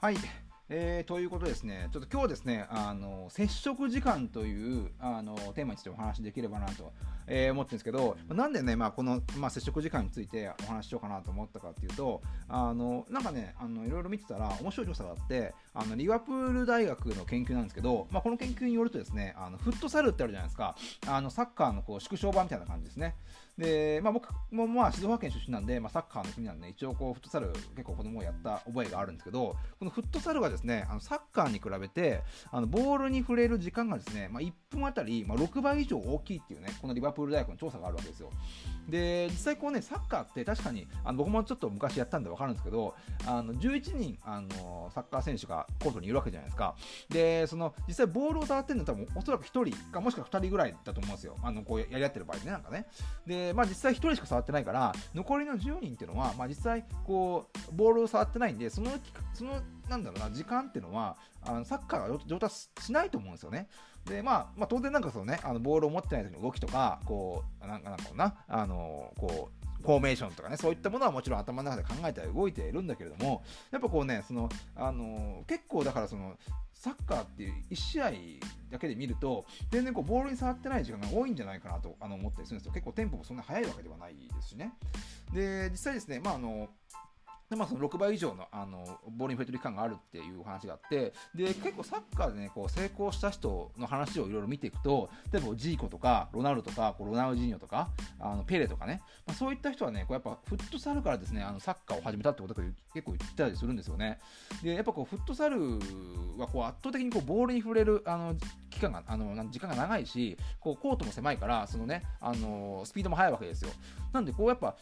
はい。えー、ということですね、ちょっと今日ですね、あの、接触時間という、あの、テーマについてお話しできればなと、えー、思ってるんですけど、なんでね、まあ、この、まあ、接触時間についてお話ししようかなと思ったかっていうと、あの、なんかね、あの、いろいろ見てたら、面白い調査があって、あの、リワプール大学の研究なんですけど、まあ、この研究によるとですね、あの、フットサルってあるじゃないですか、あの、サッカーのこう縮小版みたいな感じですね。で、まあ、僕もまあ静岡県出身なんで、まあ、サッカーの国なんで、一応こうフットサル結構子供をやった覚えがあるんですけど、このフットサルがですね、あのサッカーに比べて、あのボールに触れる時間がですね、まあ、1分あたり、まあ、6倍以上大きいっていうね、このリバプール大学の調査があるわけですよ。で、実際こうね、サッカーって確かに、あの僕もちょっと昔やったんでわかるんですけど、あの11人、あのサッカー選手がコートにいるわけじゃないですか。で、その実際ボールを触ってるのは多分おそらく1人かもしくは2人ぐらいだと思うんですよ。あのこうやり合ってる場合ね、なんかね。で、まあ実際1人しか触ってないから、残りの10人っていうのは、まあ実際こう、ボールを触ってないんで、その、そのなんだろうな、時間っていうのは、あのサッカーが上達しないと思うんですよね。で、まあ、まあ、当然なんかそのね、あのボールを持ってない時の動きとか、こう、なんかなんかな、あの、こう、フォーメーションとかね、そういったものはもちろん頭の中で考えては動いているんだけれども、やっぱこうね、その、あの、結構だからその、サッカーっていう1試合だけで見ると、全然こうボールに触ってない時間が多いんじゃないかなとあの思ったりするんですよ。結構テンポもそんな速いわけではないですしね。で、実際ですね、まああの、でまあ、その6倍以上のあのボールに触れてる期間があるっていう話があってで結構サッカーで、ね、こう成功した人の話をいろいろ見ていくと例えばジーコとかロナウドとかこうロナウジーニョとかあのペレとかね、まあ、そういった人はねこうやっぱフットサルからですねあのサッカーを始めたってことが結構言ってたりするんですよね。でやっぱこうフットサルはこう圧倒的にこうボールに触れるあの期間があの時間が長いしこうコートも狭いからそのねあのスピードも速いわけですよ。なんでこうやっぱ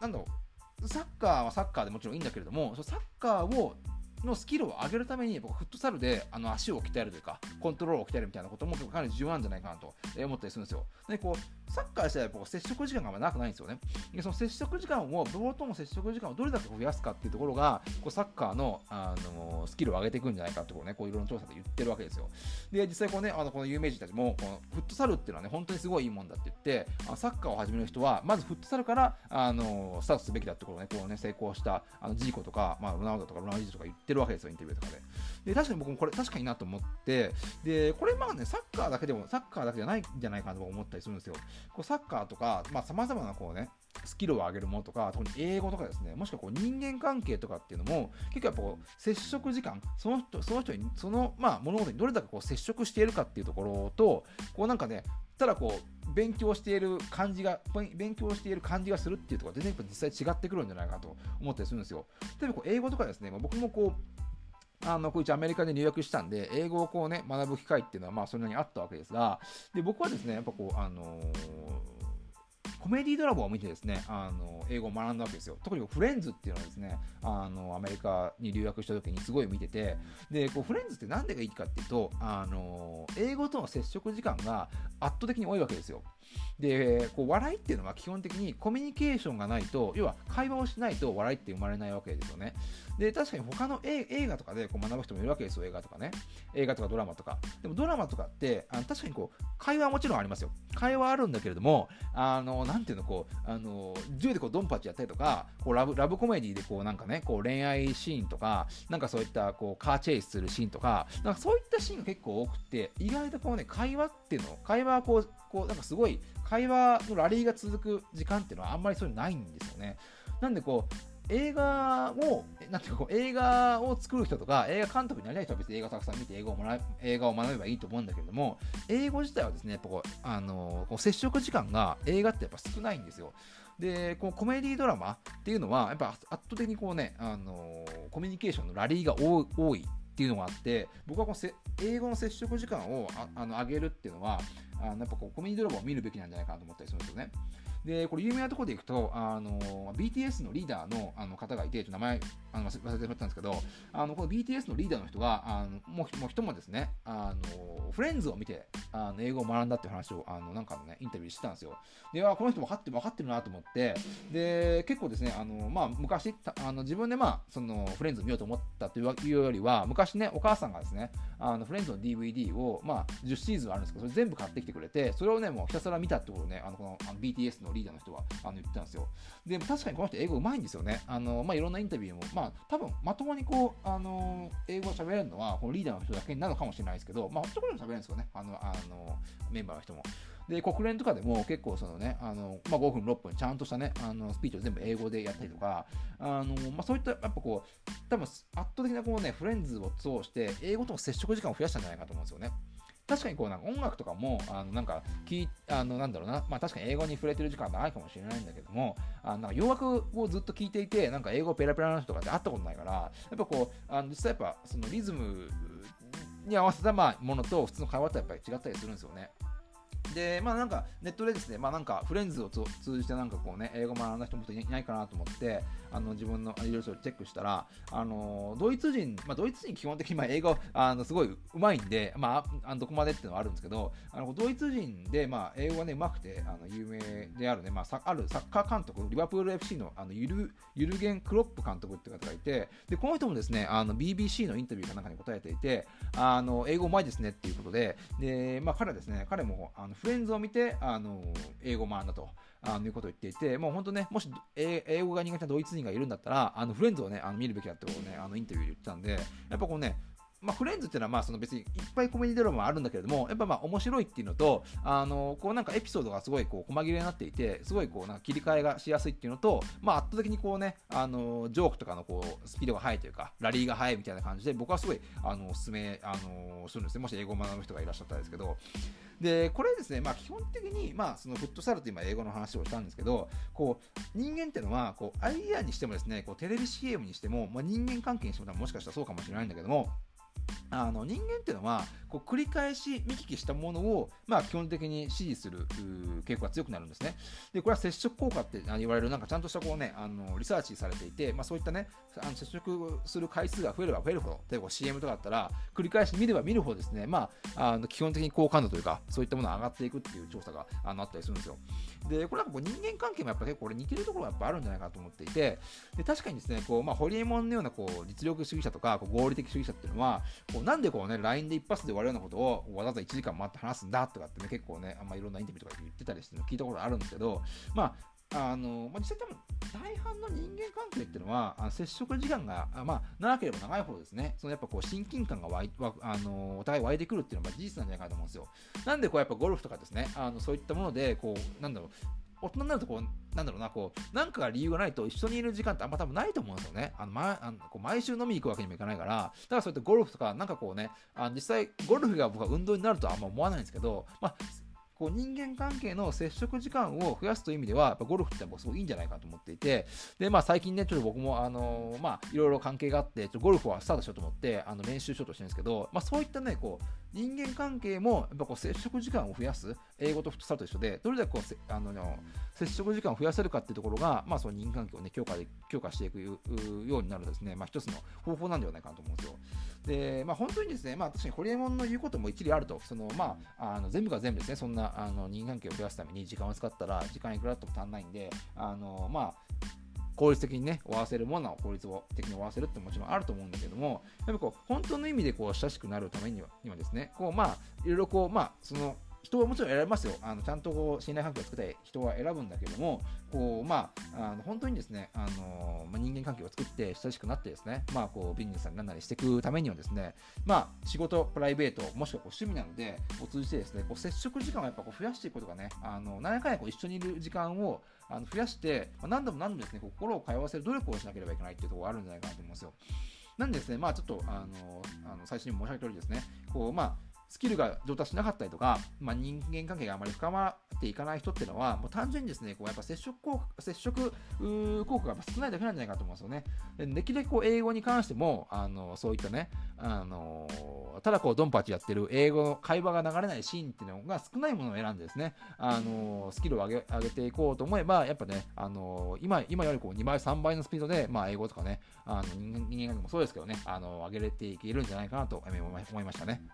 なんだろうサッカーはサッカーでもちろんいいんだけれども、サッカーをのスキルを上げるために、僕、フットサルであの足を鍛えるというか、コントロールを鍛えるみたいなこともかなり重要なんじゃないかなと思ったりするんですよ。で、こう、サッカー自体はこう接触時間があんまなくないんですよね。でその接触時間を、ボールとの接触時間をどれだけ増やすかっていうところが、こうサッカーのあのスキルを上げていくんじゃないかってことね、こういろんな調査で言ってるわけですよ。で、実際こうね、あのこの有名人たちも、このフットサルっていうのはね、本当にすごいいいもんだって言って、あサッカーを始める人は、まずフットサルからあのスタートすべきだってことをね、こうね、成功したあのジーコとか、まあ、ロナウドとかロナウジーとか言ってるわけですよ、インタビューとかで。で、確かに僕もこれ確かになと思って、で、これまあね、サッカーだけでも、サッカーだけじゃないんじゃないかなと思ったりするんですよ。こうサッカーとか、まあ様々なこうね、スキルを上げるものとか、特に英語とかですね、もしくはこう人間関係とかっていうのも、結構やっぱこう接触時間、その人、その人に、その、まあ物事にどれだけこう接触しているかっていうところと、こうなんかね、ただこう、勉強している感じが、勉強している感じがするっていうところは全然実際違ってくるんじゃないかと思ったりするんですよ。例えばこう英語とかですね、ま、僕もこう、あの、こいつアメリカで入学したんで、英語をこうね、学ぶ機会っていうのは、まあ、それなりにあったわけですが、で、僕はですね、やっぱこう、あのコメディドラマを見てですね、あの、英語を学んだわけですよ。特にフレンズっていうのはですね、あの、アメリカに留学した時にすごい見てて、で、こう、フレンズって何でがいいかっていうと、あの、英語との接触時間が圧倒的に多いわけですよ。で、こう、笑いっていうのは基本的にコミュニケーションがないと、要は会話をしないと笑いって生まれないわけですよね。で、確かに他の映画とかでこう学ぶ人もいるわけですよ、映画とかね。映画とかドラマとか。でもドラマとかって、あの確かにこう、会話はもちろんありますよ。会話あるんだけれども、あの、なんていうの、こう、あの、銃でこうドンパチやったりとか、こうラブ、ラブコメディでこうなんかね、こう恋愛シーンとか、なんかそういったこうカーチェイスするシーンとか、なんかそういったシーンが結構多くて、意外とこうね、会話っていうの、会話はこう、こうなんかすごい、会話のラリーが続く時間っていうのはあんまりそういうのないんですよね。なんでこう、映画を、なんていうかこう、映画を作る人とか、映画監督になりたい人は別に映画をたくさん見て英語を学映画を学べばいいと思うんだけれども、英語自体はですね、やっぱこう、あの、こう接触時間が映画ってやっぱ少ないんですよ。で、こうコメディドラマっていうのは、やっぱ圧倒的にこうね、あの、コミュニケーションのラリーが多いっていうのがあって、僕はこの英語の接触時間をああの上げるっていうのは、あのやっぱこうコメディドラマを見るべきなんじゃないかなと思ったりするんですよね。で、これ有名なところでいくと、あの、BTS のリーダーのあの方がいて、ちょっと名前あの忘れてしまったんですけど、あの、この BTS のリーダーの人が、あのもうもう人もですね、あの、フレンズを見て、あの英語を学んだっていう話を、あの、なんかのね、インタビューしてたんですよ。で、あ、この人分かって、分かってるなと思って、で、結構ですね、あの、まあ、昔、あの自分でまあ、その、フレンズを見ようと思ったというよりは、昔ね、お母さんがですね、あの、フレンズの DVD を、まあ、10シーズンあるんですけど、それ全部買ってきてくれて、それをね、もうひたすら見たってことをね、あの、このあの BTS のリーダーの人はあの言ってたんですよ。で確かにこの人英語うまいんですよね。あのまあ、いろんなインタビューも、まあ、多分まともにこう、あの英語を喋れるのはこのリーダーの人だけになるかもしれないですけど、まあ、他の人も喋れるんですよね。あのあのメンバーの人も。で、国連とかでも結構そのね、あのまあ、5分、6分、ちゃんとしたね、あのスピーチを全部英語でやったりとか、あのまあ、そういった、やっぱこう、多分圧倒的なこうね、フレンズを通して、英語との接触時間を増やしたんじゃないかと思うんですよね。確かにこうなんか音楽とかもあのなんか聞あのなんだろうな、まあ、確かに英語に触れてる時間長いかもしれないんだけどもあのなんか洋楽をずっと聞いていてなんか英語ペラペラな人とかって会ったことないからやっぱこうあの実際やっぱそのリズムに合わせたまあものと普通の会話とはやっぱり違ったりするんですよね。で、まあなんかネットでですね、まあなんかフレンズを通じてなんかこうね、英語学んだ人もいないかなと思って、あの自分のいろいろチェックしたら、あのドイツ人、まあドイツ人基本的にまあ英語、あのすごいうまいんで、まあ、あどこまでっていうのはあるんですけど、あのドイツ人でまあ英語がね、うまくて、あの有名であるね、まああるサッカー監督、リバプール FC のあのユルユルゲン・クロップ監督って方がいて、で、この人もですね、あの BBC のインタビューかなんかに答えていて、あの英語うまいですねっていうことで、で、まあ彼ですね、彼もあのフレンズを見て、あの英語を学んだと。あのいうことを言っていて、もう本当ね、もし英語が苦手なドイツ人がいるんだったら、あのフレンズをね、あの見るべきだってことをね、あのインタビューで言ってたんで、やっぱこうね、まあ、フレンズっていうのはまあその別にいっぱいコメディドラマもあるんだけれども、やっぱまあ面白いっていうのと、あのこうなんかエピソードがすごいこう細切れになっていて、すごいこうなんか切り替えがしやすいっていうのと、まあ、圧倒的にこうね、あのジョークとかのこうスピードが速いというか、ラリーが速いみたいな感じで、僕はすごいあのおすすめあのするんですね。もし英語を学ぶ人がいらっしゃったんですけど、で、これですね、まあ基本的に、まあそのフットサルと今英語の話をしたんですけど、こう、人間っていうのは、こう、アイデアにしてもですね、こう、テレビ CM にしても、まあ人間関係にしてももしかしたらそうかもしれないんだけども、あの人間っていうのはこう繰り返し見聞きしたものを、まあ、基本的に支持する傾向が強くなるんですね。でこれは接触効果って言われるなんかちゃんとしたこう、ね、あのリサーチされていて、まあ、そういったねあの接触する回数が増えれば増えるほど例えば CM とかだったら繰り返し見れば見るほどですね、まあ、あの基本的に好感度というかそういったものが上がっていくっていう調査があのあったりするんですよ。でこれなんかこう人間関係もやっぱ結構これ似てるところがやっぱあるんじゃないかと思っていてで確かにですねこう、まあ、ホリエモンのようなこう実力主義者とかこう合理的主義者っていうのはこうなんでこうね LINE で一発で終わるようなことをわざわざ1時間待って話すんだとかってね結構ねあんまいろんなインタビューとか言ってたりして聞いたことあるんですけどまああのまあ、実際多分大半の人間関係っていうのはあの接触時間があ、まあ、長ければ長いほどですねそのやっぱこう親近感が湧いあのお互い湧いてくるっていうのは事実なんじゃないかと思うんですよ。なんでこうやっぱゴルフとかですねあのそういったものでこうなんだろう大人になるとこう、なんだろうな、こう、なんか理由がないと一緒にいる時間ってあんま多分ないと思うんですよね。あの、ま、あのこう毎週飲みに行くわけにもいかないから、だからそうやってゴルフとか、なんかこうね、あの実際ゴルフが僕は運動になるとはあんま思わないんですけど、まあ、こう人間関係の接触時間を増やすという意味では、やっぱゴルフってすごいいいんじゃないかと思っていて、で、まあ最近ね、ちょっと僕も、あのー、まあいろいろ関係があって、ちょっとゴルフはスタートしようと思って、あの練習しようとしてるんですけど、まあそういったね、こう、人間関係もやっぱこう接触時間を増やす、英語とフットサルと一緒で、どれだけこうあの接触時間を増やせるかっていうところが、まあ、その人間関係を、ね、強化で強化していくようになるですね、まあ、一つの方法なんではないかなと思うんですよ。で、まあ、本当にですね、まあ、確かにホリエモンの言うことも一理あると、そのまあ、あの全部が全部ですね、そんなあの人間関係を増やすために時間を使ったら、時間いくらとも足んないんで、あのまあ、効率的にね、終わらせるものは効率的に終わらせるってもちろんあると思うんだけども、やっぱこう、本当の意味でこう親しくなるためにはにはですね、こう、まあ、いろいろこう、まあ、その、人はもちろん選びますよ。あのちゃんとこう信頼関係を作って人は選ぶんだけども、こうまあ、あの本当にですね、あのまあ、人間関係を作って親しくなってですね、まあ、こうビジネスになんなりしていくためにはですね、まあ、仕事、プライベート、もしくはこう趣味なので、を通じてですね、こう接触時間をやっぱこう増やしていくことがね、あの何回かこう一緒にいる時間をあの増やして、まあ、何度も何度もですね、心を通わせる努力をしなければいけないっていうところがあるんじゃないかなと思いますよ。なんでですね、まあちょっと、あの、あの最初に申し上げた通りですね、こう、まあ、スキルが上達しなかったりとか、まあ、人間関係があまり深まっていかない人っていうのは、もう単純にですね、こうやっぱ接触効果接触効果が少ないだけなんじゃないかと思うんですよね。でできるだけこう英語に関しても、あのそういったね、あのただこうドンパチやってる英語の会話が流れないシーンっていうのが少ないものを選んでですね、あのスキルを上げ上げていこうと思えば、やっぱね、あの今今よりこう2倍、3倍のスピードで、まあ、英語とかね、あの人間関係もそうですけどね、あの上げれていけるんじゃないかなと思いましたね。